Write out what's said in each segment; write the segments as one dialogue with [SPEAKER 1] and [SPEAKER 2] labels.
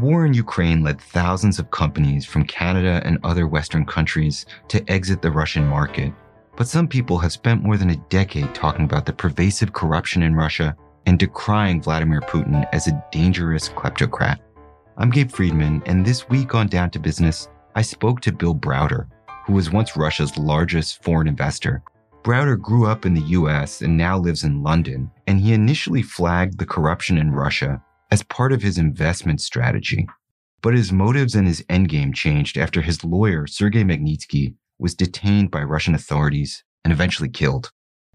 [SPEAKER 1] War in Ukraine led thousands of companies from Canada and other Western countries to exit the Russian market. But some people have spent more than a decade talking about the pervasive corruption in Russia and decrying Vladimir Putin as a dangerous kleptocrat. I'm Gabe Friedman, and this week on Down to Business, I spoke to Bill Browder, who was once Russia's largest foreign investor. Browder grew up in the US and now lives in London, and he initially flagged the corruption in Russia as part of his investment strategy. But his motives and his endgame changed after his lawyer, Sergei Magnitsky, was detained by Russian authorities and eventually killed.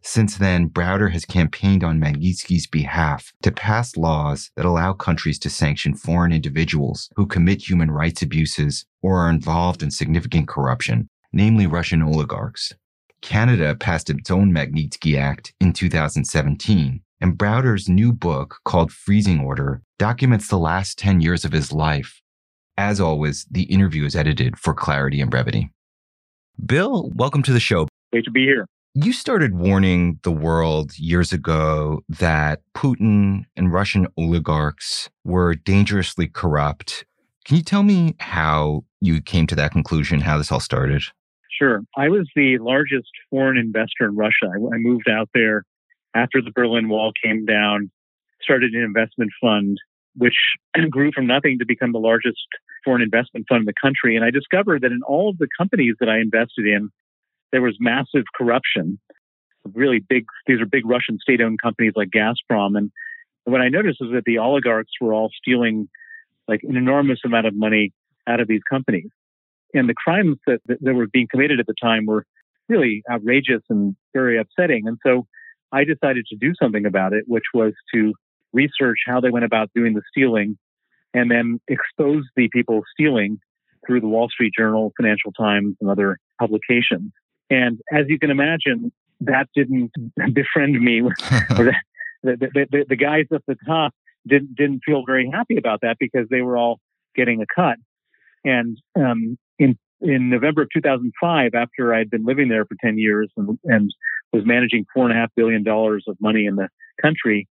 [SPEAKER 1] Since then, Browder has campaigned on Magnitsky's behalf to pass laws that allow countries to sanction foreign individuals who commit human rights abuses or are involved in significant corruption, namely Russian oligarchs. Canada passed its own Magnitsky Act in 2017, and Browder's new book called Freezing Order documents the last 10 years of his life. As always, the interview is edited for clarity and brevity. Bill, welcome to the show.
[SPEAKER 2] Great to be here.
[SPEAKER 1] You started warning the world years ago that Putin and Russian oligarchs were dangerously corrupt. Can you tell me how you came to that conclusion, how this all started?
[SPEAKER 2] Sure. I was the largest foreign investor in Russia. I, I moved out there after the Berlin Wall came down, started an investment fund, which grew from nothing to become the largest foreign investment fund in the country. And I discovered that in all of the companies that I invested in, there was massive corruption. Really big, these are big Russian state owned companies like Gazprom. And what I noticed was that the oligarchs were all stealing like an enormous amount of money out of these companies. And the crimes that, that were being committed at the time were really outrageous and very upsetting. And so I decided to do something about it, which was to research how they went about doing the stealing and then expose the people stealing through the Wall Street Journal, Financial Times, and other publications. And as you can imagine, that didn't befriend me. the, the, the, the, guys at the top didn't didn't feel very happy about that because they were all getting a cut. And um, in in November of 2005, after I'd been living there for 10 years and, and was managing four and a half billion dollars of money in the country,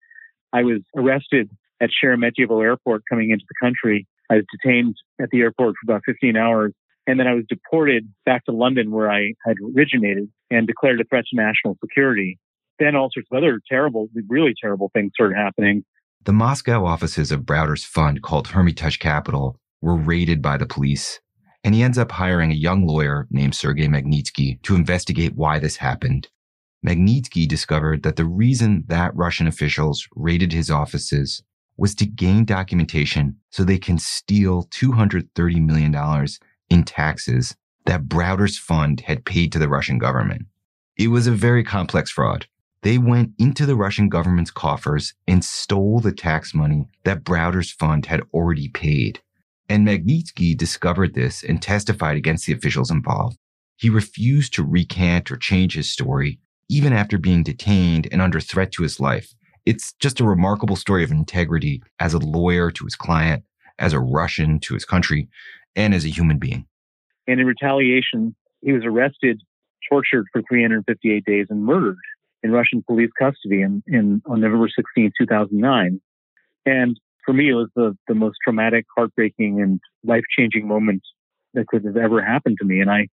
[SPEAKER 2] I was arrested at Sheremetyevo Airport coming into the country. I was detained at the airport for about 15 hours and then I was deported back to London where I had originated and declared a threat to national security. Then all sorts of other terrible, really terrible things started happening.
[SPEAKER 1] The Moscow offices of Browder's fund called Hermitage Capital were raided by the police. And he ends up hiring a young lawyer named Sergei Magnitsky to investigate why this happened. Magnitsky discovered that the reason that Russian officials raided his offices was to gain documentation so they can steal $230 million in taxes that Browder's fund had paid to the Russian government. It was a very complex fraud. They went into the Russian government's coffers and stole the tax money that Browder's fund had already paid. And Magnitsky discovered this and testified against the officials involved. He refused to recant or change his story, even after being detained and under threat to his life. It's just a remarkable story of integrity as a lawyer to his client, as a Russian to his country, and as a human being.
[SPEAKER 2] And in retaliation, he was arrested, tortured for 358 days, and murdered in Russian police custody in, in on November 16, 2009. And for me, it was the, the most traumatic, heartbreaking, and life changing moment that could have ever happened to me. And I,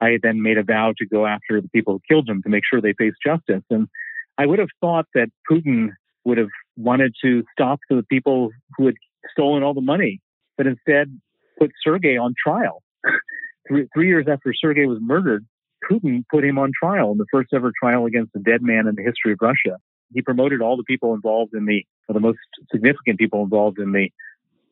[SPEAKER 2] I then made a vow to go after the people who killed him to make sure they face justice. And I would have thought that Putin would have wanted to stop the people who had stolen all the money, but instead put Sergei on trial. three, three years after Sergei was murdered, Putin put him on trial in the first ever trial against a dead man in the history of Russia. He promoted all the people involved in the, the most significant people involved in the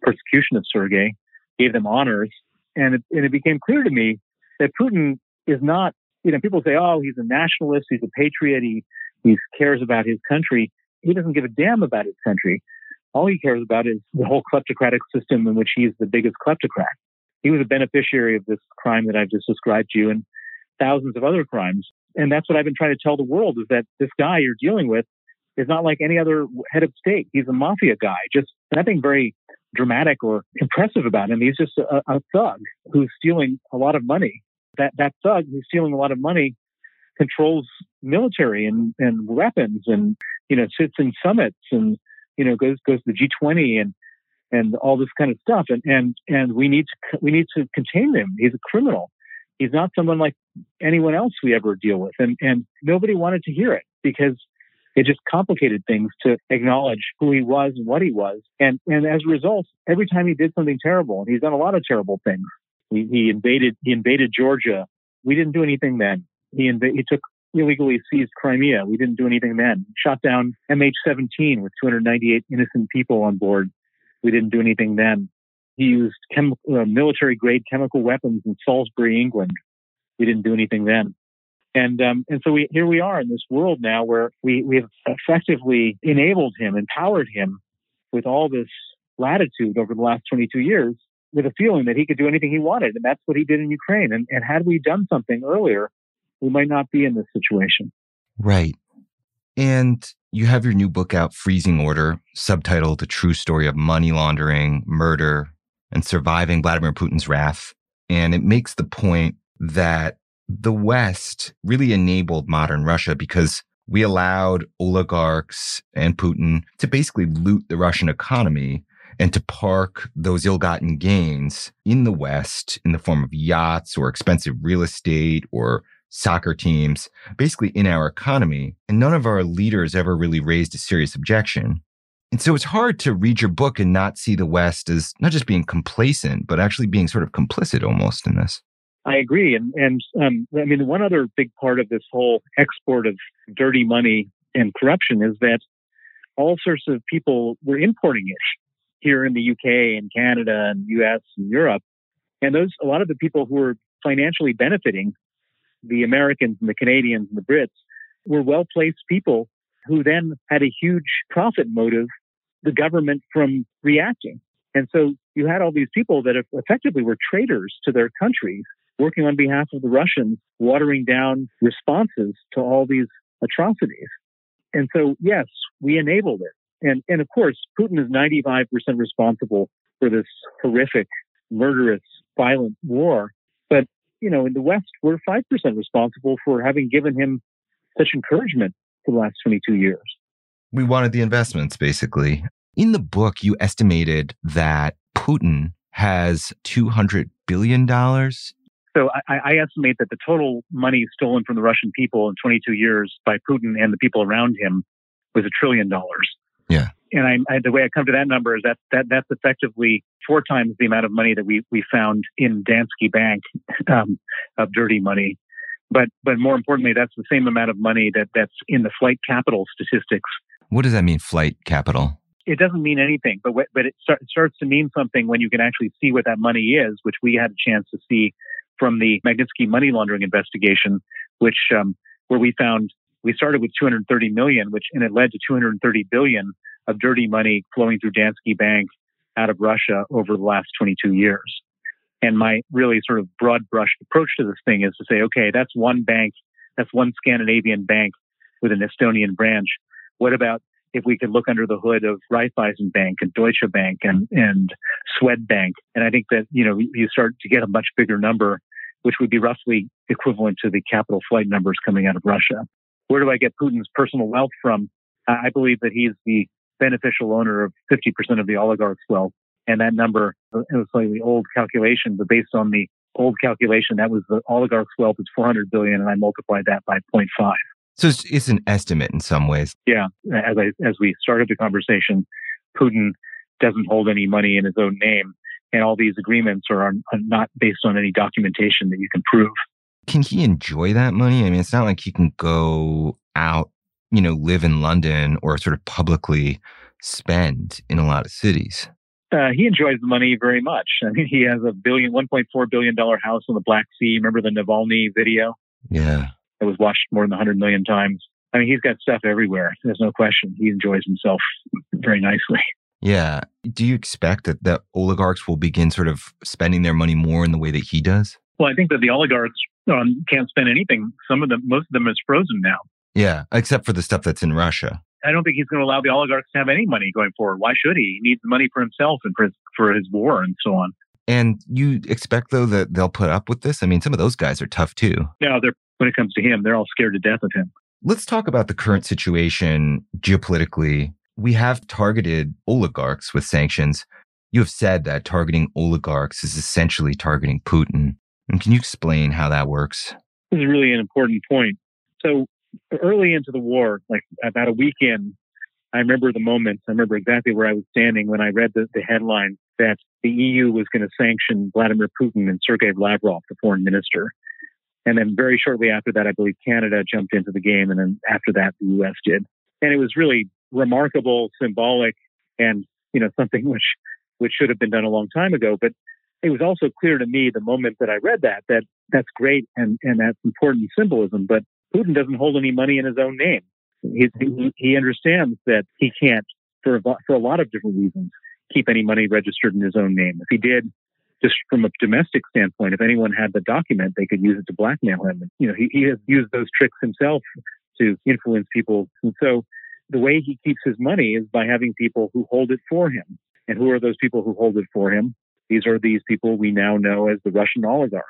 [SPEAKER 2] persecution of Sergei, gave them honors. And it, and it became clear to me that Putin is not, you know, people say, oh, he's a nationalist, he's a patriot, he, he cares about his country. He doesn't give a damn about his country. All he cares about is the whole kleptocratic system in which he's the biggest kleptocrat. He was a beneficiary of this crime that I've just described to you and thousands of other crimes. And that's what I've been trying to tell the world is that this guy you're dealing with is not like any other head of state. He's a mafia guy, just nothing very dramatic or impressive about him. He's just a, a thug who's stealing a lot of money. That that thug who's stealing a lot of money controls military and, and weapons and you know sits in summits and you know goes goes to the G20 and and all this kind of stuff and and and we need to we need to contain him. He's a criminal. He's not someone like anyone else we ever deal with and and nobody wanted to hear it because it just complicated things to acknowledge who he was and what he was. And, and as a result, every time he did something terrible, and he's done a lot of terrible things, he, he invaded, he invaded Georgia. We didn't do anything then. He, inv- he took illegally seized Crimea. We didn't do anything then. Shot down MH17 with 298 innocent people on board. We didn't do anything then. He used chem- uh, military grade chemical weapons in Salisbury, England. We didn't do anything then. And um, and so we here we are in this world now where we we have effectively enabled him, empowered him with all this latitude over the last 22 years, with a feeling that he could do anything he wanted, and that's what he did in Ukraine. And and had we done something earlier, we might not be in this situation.
[SPEAKER 1] Right. And you have your new book out, Freezing Order, subtitled The True Story of Money Laundering, Murder, and Surviving Vladimir Putin's Wrath. And it makes the point that the West really enabled modern Russia because we allowed oligarchs and Putin to basically loot the Russian economy and to park those ill-gotten gains in the West in the form of yachts or expensive real estate or soccer teams, basically in our economy. And none of our leaders ever really raised a serious objection. And so it's hard to read your book and not see the West as not just being complacent, but actually being sort of complicit almost in this.
[SPEAKER 2] I agree. And, and um, I mean, one other big part of this whole export of dirty money and corruption is that all sorts of people were importing it here in the UK and Canada and US and Europe. And those, a lot of the people who were financially benefiting, the Americans and the Canadians and the Brits, were well placed people who then had a huge profit motive, the government from reacting. And so you had all these people that effectively were traitors to their countries working on behalf of the Russians, watering down responses to all these atrocities. And so, yes, we enabled it. And, and of course, Putin is 95% responsible for this horrific, murderous, violent war. But, you know, in the West, we're 5% responsible for having given him such encouragement for the last 22 years.
[SPEAKER 1] We wanted the investments, basically. In the book, you estimated that Putin has $200 billion
[SPEAKER 2] so I, I, estimate that the total money stolen from the Russian people in 22 years by Putin and the people around him was a trillion dollars.
[SPEAKER 1] Yeah.
[SPEAKER 2] And I, I, the way I come to that number is that, that that's effectively four times the amount of money that we, we found in Danske Bank um, of dirty money. But but more importantly, that's the same amount of money that, that's in the flight capital statistics.
[SPEAKER 1] What does that mean, flight capital?
[SPEAKER 2] It doesn't mean anything, but but it, start, starts to mean something when you can actually see what that money is, which we had a chance to see from the Magnitsky money laundering investigation, which um, where we found we started with 230 million, which and it led to 230 billion of dirty money flowing through Danske Bank out of Russia over the last 22 years. And my really sort of broad brush approach to this thing is to say, okay, that's one bank, that's one Scandinavian bank with an Estonian branch. What about if we could look under the hood of Raiffeisen Bank and Deutsche Bank and, and Swedbank? And I think that, you know, you start to get a much bigger number which would be roughly equivalent to the capital flight numbers coming out of Russia. Where do I get Putin's personal wealth from? I believe that he's the beneficial owner of 50% of the oligarch's wealth. And that number uh, is a slightly old calculation, but based on the old calculation, that was the oligarch's wealth is 400 billion, and I multiplied that by 0.5.
[SPEAKER 1] So it's, it's an estimate in some ways.
[SPEAKER 2] Yeah. As I, as we started the conversation, Putin doesn't hold any money in his own name and all these agreements are, are not based on any documentation that you can prove.
[SPEAKER 1] Can he enjoy that money? I mean, it's not like he can go out, you know, live in London or sort of publicly spend in a lot of cities.
[SPEAKER 2] Uh, he enjoys the money very much. I mean, he has a billion, $1.4 billion house on the Black Sea. Remember the Navalny video?
[SPEAKER 1] Yeah.
[SPEAKER 2] It was watched more than 100 million times. I mean, he's got stuff everywhere. There's no question. He enjoys himself very nicely.
[SPEAKER 1] Yeah. Do you expect that the oligarchs will begin sort of spending their money more in the way that he does?
[SPEAKER 2] Well, I think that the oligarchs um, can't spend anything. Some of them, most of them is frozen now.
[SPEAKER 1] Yeah, except for the stuff that's in Russia.
[SPEAKER 2] I don't think he's going to allow the oligarchs to have any money going forward. Why should he? He needs the money for himself and for his, for his war and so on.
[SPEAKER 1] And you expect though that they'll put up with this? I mean, some of those guys are tough too.
[SPEAKER 2] No, they're when it comes to him, they're all scared to death of him.
[SPEAKER 1] Let's talk about the current situation geopolitically. We have targeted oligarchs with sanctions. You have said that targeting oligarchs is essentially targeting Putin. And can you explain how that works?
[SPEAKER 2] This is really an important point. So early into the war, like about a week in, I remember the moment. I remember exactly where I was standing when I read the, the headline that the EU was going to sanction Vladimir Putin and Sergei Lavrov, the foreign minister. And then very shortly after that, I believe Canada jumped into the game. And then after that, the US did. And it was really remarkable, symbolic, and, you know, something which, which should have been done a long time ago. But it was also clear to me the moment that I read that, that that's great and, and that's important symbolism. But Putin doesn't hold any money in his own name. He, mm-hmm. he understands that he can't, for a, for a lot of different reasons, keep any money registered in his own name. If he did, just from a domestic standpoint, if anyone had the document, they could use it to blackmail him. You know, he, he has used those tricks himself to influence people. And so the way he keeps his money is by having people who hold it for him. And who are those people who hold it for him? These are these people we now know as the Russian oligarchs.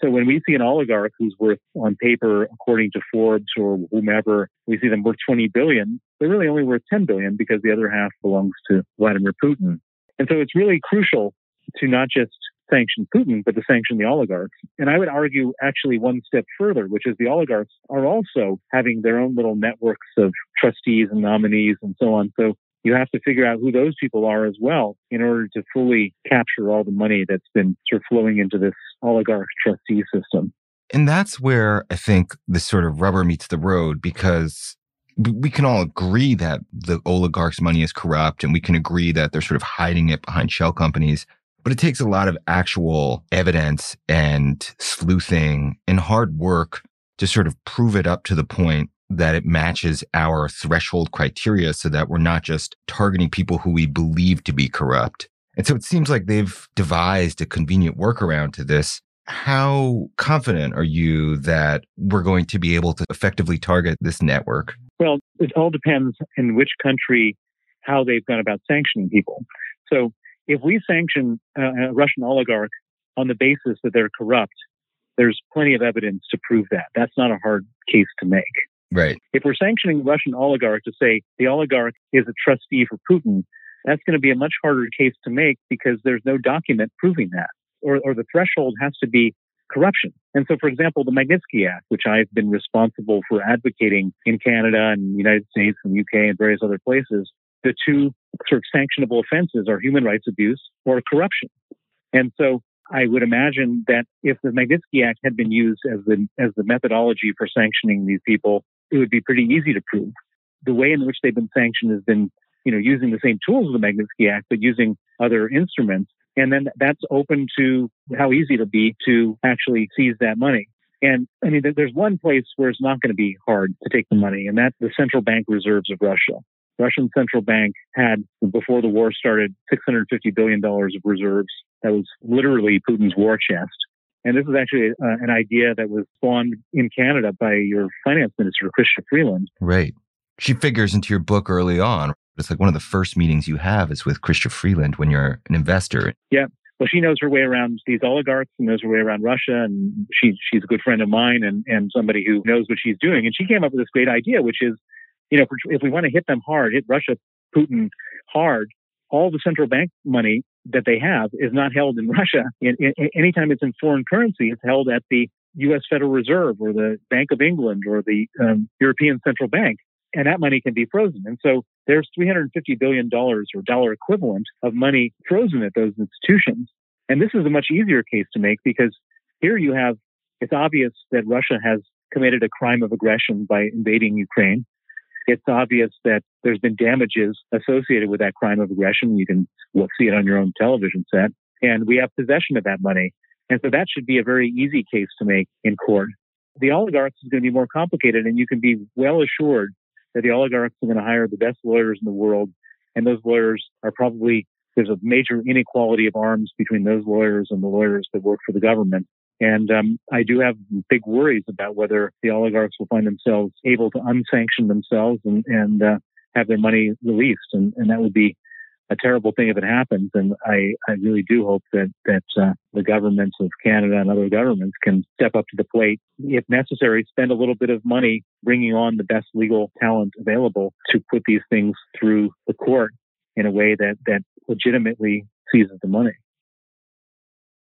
[SPEAKER 2] So when we see an oligarch who's worth on paper, according to Forbes or whomever, we see them worth 20 billion. They're really only worth 10 billion because the other half belongs to Vladimir Putin. And so it's really crucial to not just sanction Putin, but to sanction the oligarchs. And I would argue actually one step further, which is the oligarchs are also having their own little networks of trustees and nominees and so on. So you have to figure out who those people are as well in order to fully capture all the money that's been sort of flowing into this oligarch trustee system.
[SPEAKER 1] And that's where I think the sort of rubber meets the road because we can all agree that the oligarchs' money is corrupt and we can agree that they're sort of hiding it behind shell companies. But it takes a lot of actual evidence and sleuthing and hard work to sort of prove it up to the point that it matches our threshold criteria so that we're not just targeting people who we believe to be corrupt. And so it seems like they've devised a convenient workaround to this. How confident are you that we're going to be able to effectively target this network?
[SPEAKER 2] Well, it all depends in which country, how they've gone about sanctioning people. So if we sanction a Russian oligarch on the basis that they're corrupt, there's plenty of evidence to prove that. That's not a hard case to make.
[SPEAKER 1] Right.
[SPEAKER 2] If we're sanctioning Russian oligarch to say the oligarch is a trustee for Putin, that's going to be a much harder case to make because there's no document proving that, or, or the threshold has to be corruption. And so, for example, the Magnitsky Act, which I've been responsible for advocating in Canada and the United States and UK and various other places, the two sort of sanctionable offenses are human rights abuse or corruption. And so I would imagine that if the Magnitsky Act had been used as the as the methodology for sanctioning these people, it would be pretty easy to prove. The way in which they've been sanctioned has been, you know, using the same tools of the Magnitsky Act, but using other instruments. And then that's open to how easy it'll be to actually seize that money. And I mean, there's one place where it's not going to be hard to take the money, and that's the central bank reserves of Russia. Russian central bank had, before the war started, $650 billion of reserves. That was literally Putin's war chest. And this is actually uh, an idea that was spawned in Canada by your finance minister, Chrystia Freeland.
[SPEAKER 1] Right. She figures into your book early on. It's like one of the first meetings you have is with Chrystia Freeland when you're an investor.
[SPEAKER 2] Yeah. Well, she knows her way around these oligarchs and knows her way around Russia. And she, she's a good friend of mine and, and somebody who knows what she's doing. And she came up with this great idea, which is, you know, if we want to hit them hard, hit Russia, Putin hard, all the central bank money that they have is not held in Russia. In, in, anytime it's in foreign currency, it's held at the U.S. Federal Reserve or the Bank of England or the um, European Central Bank, and that money can be frozen. And so there's 350 billion dollars or dollar equivalent of money frozen at those institutions. And this is a much easier case to make because here you have it's obvious that Russia has committed a crime of aggression by invading Ukraine it's obvious that there's been damages associated with that crime of aggression. You can see it on your own television set. And we have possession of that money. And so that should be a very easy case to make in court. The oligarchs is going to be more complicated, and you can be well assured that the oligarchs are going to hire the best lawyers in the world And those lawyers are probably, there's a major inequality of arms between those lawyers and the lawyers that work for the government. And um, I do have big worries about whether the oligarchs will find themselves able to unsanction themselves and, and uh, have their money released. And, and that would be a terrible thing if it happens. And I, I really do hope that, that uh, the governments of Canada and other governments can step up to the plate. If necessary, spend a little bit of money bringing on the best legal talent available to put these things through the court in a way that, that legitimately seizes the money.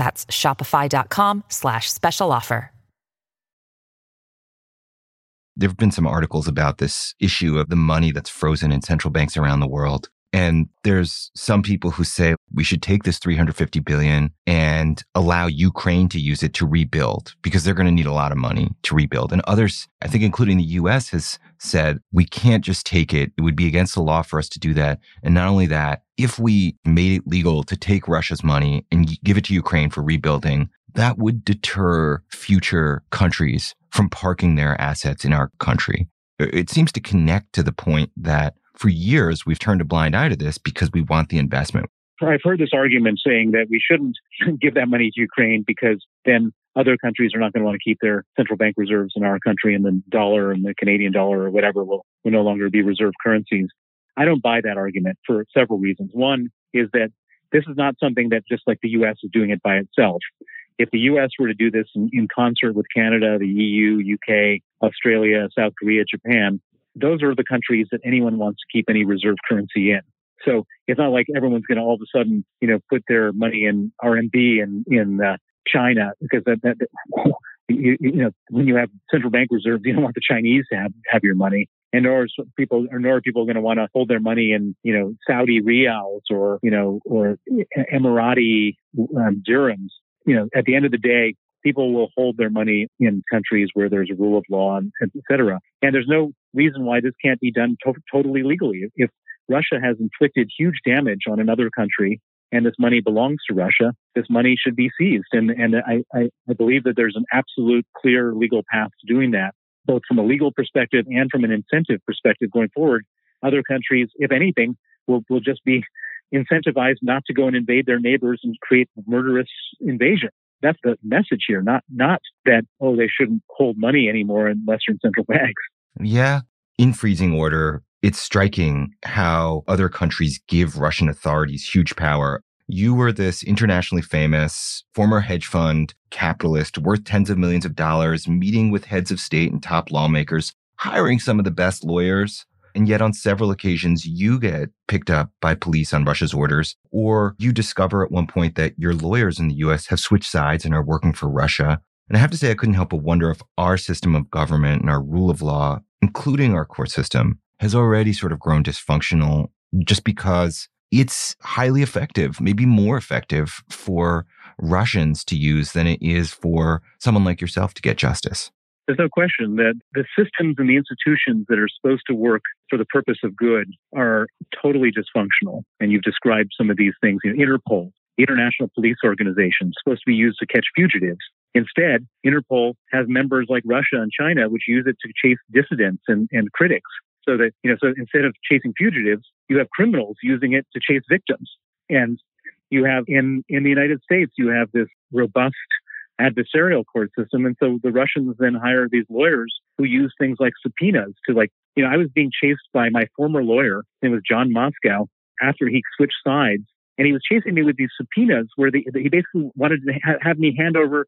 [SPEAKER 3] That's shopify.com slash special offer.
[SPEAKER 1] There have been some articles about this issue of the money that's frozen in central banks around the world. And there's some people who say we should take this 350 billion and allow Ukraine to use it to rebuild because they're going to need a lot of money to rebuild. And others, I think including the US has said we can't just take it. It would be against the law for us to do that. And not only that, if we made it legal to take Russia's money and give it to Ukraine for rebuilding, that would deter future countries from parking their assets in our country. It seems to connect to the point that for years, we've turned a blind eye to this because we want the investment.
[SPEAKER 2] I've heard this argument saying that we shouldn't give that money to Ukraine because then other countries are not going to want to keep their central bank reserves in our country and the dollar and the Canadian dollar or whatever will, will no longer be reserve currencies. I don't buy that argument for several reasons. One is that this is not something that just like the U.S. is doing it by itself. If the U.S. were to do this in, in concert with Canada, the EU, UK, Australia, South Korea, Japan, those are the countries that anyone wants to keep any reserve currency in. So it's not like everyone's going to all of a sudden, you know, put their money in RMB and in uh, China because that, that, that you, you, know when you have central bank reserves, you don't want the Chinese to have have your money, and nor people or nor are people going to want to hold their money in you know Saudi riyals or you know or Emirati um, dirhams. You know, at the end of the day, people will hold their money in countries where there's a rule of law and et cetera. And there's no reason why this can't be done to- totally legally. If Russia has inflicted huge damage on another country and this money belongs to Russia, this money should be seized. And, and I, I, believe that there's an absolute clear legal path to doing that, both from a legal perspective and from an incentive perspective going forward. Other countries, if anything, will, will just be incentivized not to go and invade their neighbors and create murderous invasion that's the message here, not not that oh they shouldn't hold money anymore in Western central banks.
[SPEAKER 1] Yeah, in freezing order, it's striking how other countries give Russian authorities huge power. You were this internationally famous former hedge fund capitalist worth tens of millions of dollars, meeting with heads of state and top lawmakers, hiring some of the best lawyers. And yet, on several occasions, you get picked up by police on Russia's orders, or you discover at one point that your lawyers in the US have switched sides and are working for Russia. And I have to say, I couldn't help but wonder if our system of government and our rule of law, including our court system, has already sort of grown dysfunctional just because it's highly effective, maybe more effective for Russians to use than it is for someone like yourself to get justice.
[SPEAKER 2] There's no question that the systems and the institutions that are supposed to work for the purpose of good are totally dysfunctional. And you've described some of these things. Interpol, International Police Organization, supposed to be used to catch fugitives. Instead, Interpol has members like Russia and China, which use it to chase dissidents and, and critics. So that, you know, so instead of chasing fugitives, you have criminals using it to chase victims. And you have in, in the United States, you have this robust adversarial court system. And so the Russians then hire these lawyers who use things like subpoenas to like, you know, I was being chased by my former lawyer. It was John Moscow after he switched sides. And he was chasing me with these subpoenas where he basically wanted to ha- have me hand over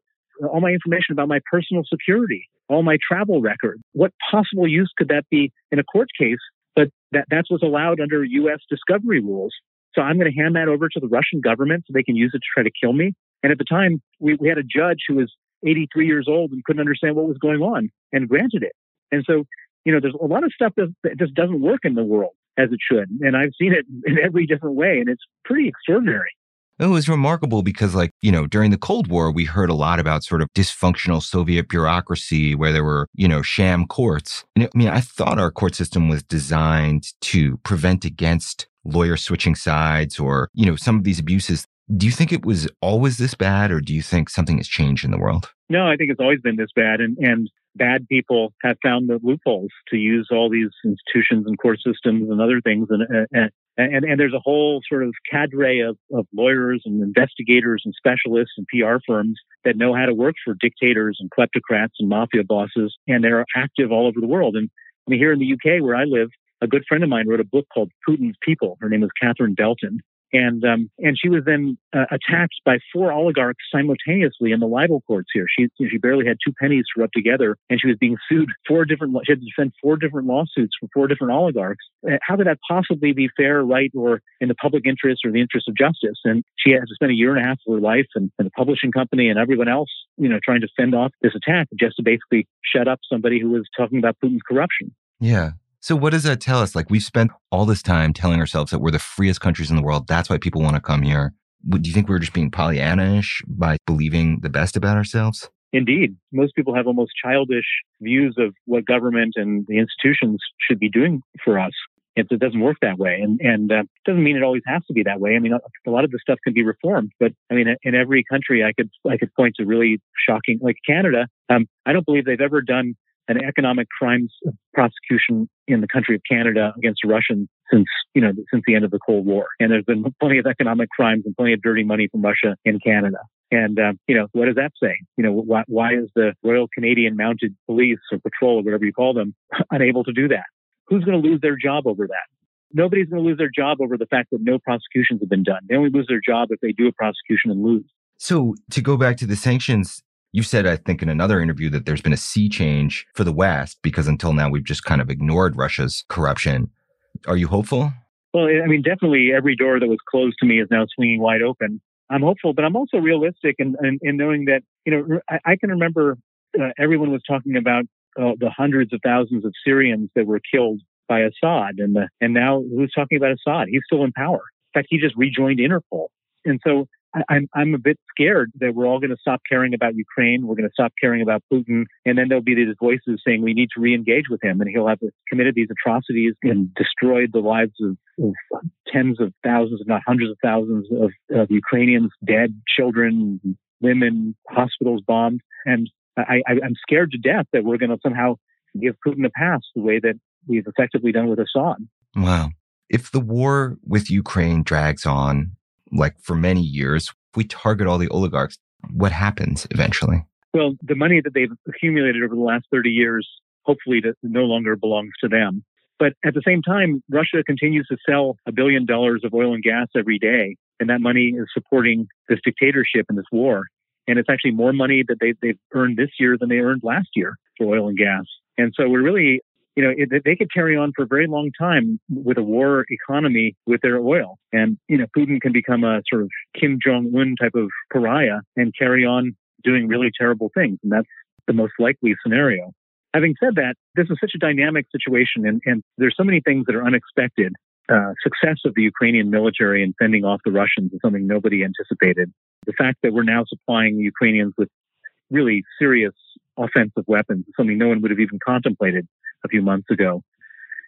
[SPEAKER 2] all my information about my personal security, all my travel records. What possible use could that be in a court case? But that, that's what's allowed under U.S. discovery rules. So I'm going to hand that over to the Russian government so they can use it to try to kill me. And at the time, we, we had a judge who was 83 years old and couldn't understand what was going on and granted it. And so, you know, there's a lot of stuff that, that just doesn't work in the world. as it should. And I've seen it in every different way, and it's pretty extraordinary.
[SPEAKER 1] It was remarkable because, like, you know, during the Cold War, we heard a lot about sort of dysfunctional Soviet bureaucracy where there were, you know, sham courts. And I mean, I thought our court system was designed to prevent against lawyers switching sides or, you know, some of these abuses. Do you think it was always this bad or do you think something has changed in the world?
[SPEAKER 2] No, I think it's always been this bad. And, and bad people have found the loopholes to use all these institutions and court systems and other things. And, and, and, and there's a whole sort of cadre of, of lawyers and investigators and specialists and PR firms that know how to work for dictators and kleptocrats and mafia bosses, and they're active all over the world. And I mean, here in the UK, where I live, a good friend of mine wrote a book called Putin's People. Her name is Catherine Belton, and um, and she was then uh, attacked by four oligarchs simultaneously in the libel courts here. She she barely had two pennies to rub together, and she was being sued four different. She had to defend four different lawsuits from four different oligarchs. Uh, how could that possibly be fair, right, or in the public interest or the interest of justice? And she had to spend a year and a half of her life and, and the publishing company and everyone else, you know, trying to fend off this attack just to basically shut up somebody who was talking about Putin's corruption.
[SPEAKER 1] Yeah. So what does that tell us? Like we've spent all this time telling ourselves that we're the freest countries in the world. That's why people want to come here. Do you think we're just being Pollyannish by believing the best about ourselves?
[SPEAKER 2] Indeed. Most people have almost childish views of what government and the institutions should be doing for us. It, it doesn't work that way. And, and uh, doesn't mean it always has to be that way. I mean, a, lot of the stuff can be reformed, but I mean, in every country, I could, I could point to really shocking, like Canada. Um, I don't believe they've ever done an economic crimes prosecution in the country of Canada against Russians since you know since the end of the Cold War, and there's been plenty of economic crimes and plenty of dirty money from Russia in Canada. And uh, you know what does that say? You know why, why is the Royal Canadian Mounted Police or Patrol or whatever you call them unable to do that? Who's going to lose their job over that? Nobody's going to lose their job over the fact that no prosecutions have been done. They only lose their job if they do a prosecution and lose.
[SPEAKER 1] So to go back to the sanctions, you said, I think, in another interview that there's been a sea change for the West because until now we've just kind of ignored Russia's corruption. Are you hopeful?
[SPEAKER 2] Well, I mean, definitely every door that was closed to me is now swinging wide open. I'm hopeful, but I'm also realistic in, in, in knowing that, you know, I, I can remember uh, everyone was talking about uh, the hundreds of thousands of Syrians that were killed by Assad. And, the, and now who's talking about Assad? He's still in power. In fact, he just rejoined Interpol. And so I'm I'm a bit scared that we're all going to stop caring about Ukraine. We're going to stop caring about Putin, and then there'll be these voices saying we need to re-engage with him, and he'll have committed these atrocities and mm. destroyed the lives of, of tens of thousands, if not hundreds of thousands of, of Ukrainians, dead children, mm-hmm. women, hospitals bombed, and I, I, I'm scared to death that we're going to somehow give Putin a pass the way that we've effectively done with Assad.
[SPEAKER 1] Wow. If the war with Ukraine drags on, like for many years, if we target all the oligarchs, what happens eventually?
[SPEAKER 2] Well, the money that they've accumulated over the last 30 years, hopefully no longer belongs to them. But at the same time, Russia continues to sell a billion dollars of oil and gas every day. And that money is supporting this dictatorship and this war. And it's actually more money that they, they've earned this year than they earned last year for oil and gas. And so we're really you know, it, they could carry on for a very long time with a war economy with their oil. And, you know, Putin can become a sort of Kim Jong un type of pariah and carry on doing really terrible things. And that's the most likely scenario. Having said that, this is such a dynamic situation and, and there's so many things that are unexpected. Uh, success of the Ukrainian military in fending off the Russians is something nobody anticipated. The fact that we're now supplying Ukrainians with really serious offensive weapons is something no one would have even contemplated a few months ago.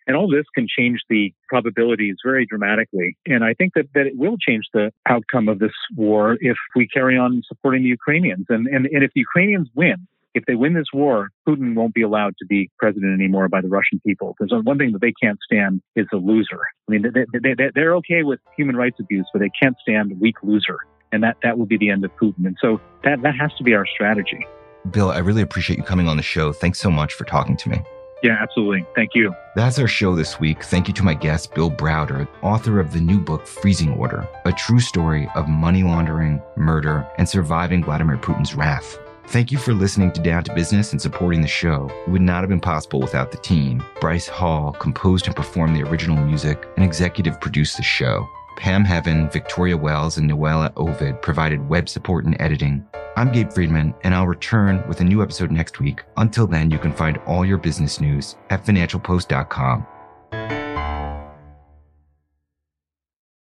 [SPEAKER 2] And all this can change the probabilities very dramatically. And I think that, that it will change the outcome of this war if we carry on supporting the Ukrainians. And, and, and if the Ukrainians win, if they win this war, Putin won't be allowed to be president anymore by the Russian people. Because one thing that they can't stand is a loser. I mean, they, they, they're okay with human rights abuse, but they can't stand a weak loser. And that, that will be the end of Putin. And so that, that has to be our strategy.
[SPEAKER 1] Bill, I really appreciate you coming on the show. Thanks so much for talking to me.
[SPEAKER 2] Yeah, absolutely. Thank you.
[SPEAKER 1] That's our show this week. Thank you to my guest, Bill Browder, author of the new book, Freezing Order, a true story of money laundering, murder, and surviving Vladimir Putin's wrath. Thank you for listening to Down to Business and supporting the show. It would not have been possible without the team. Bryce Hall composed and performed the original music and executive produced the show. Pam Heaven, Victoria Wells, and Noella Ovid provided web support and editing. I'm Gabe Friedman, and I'll return with a new episode next week. Until then, you can find all your business news at financialpost.com.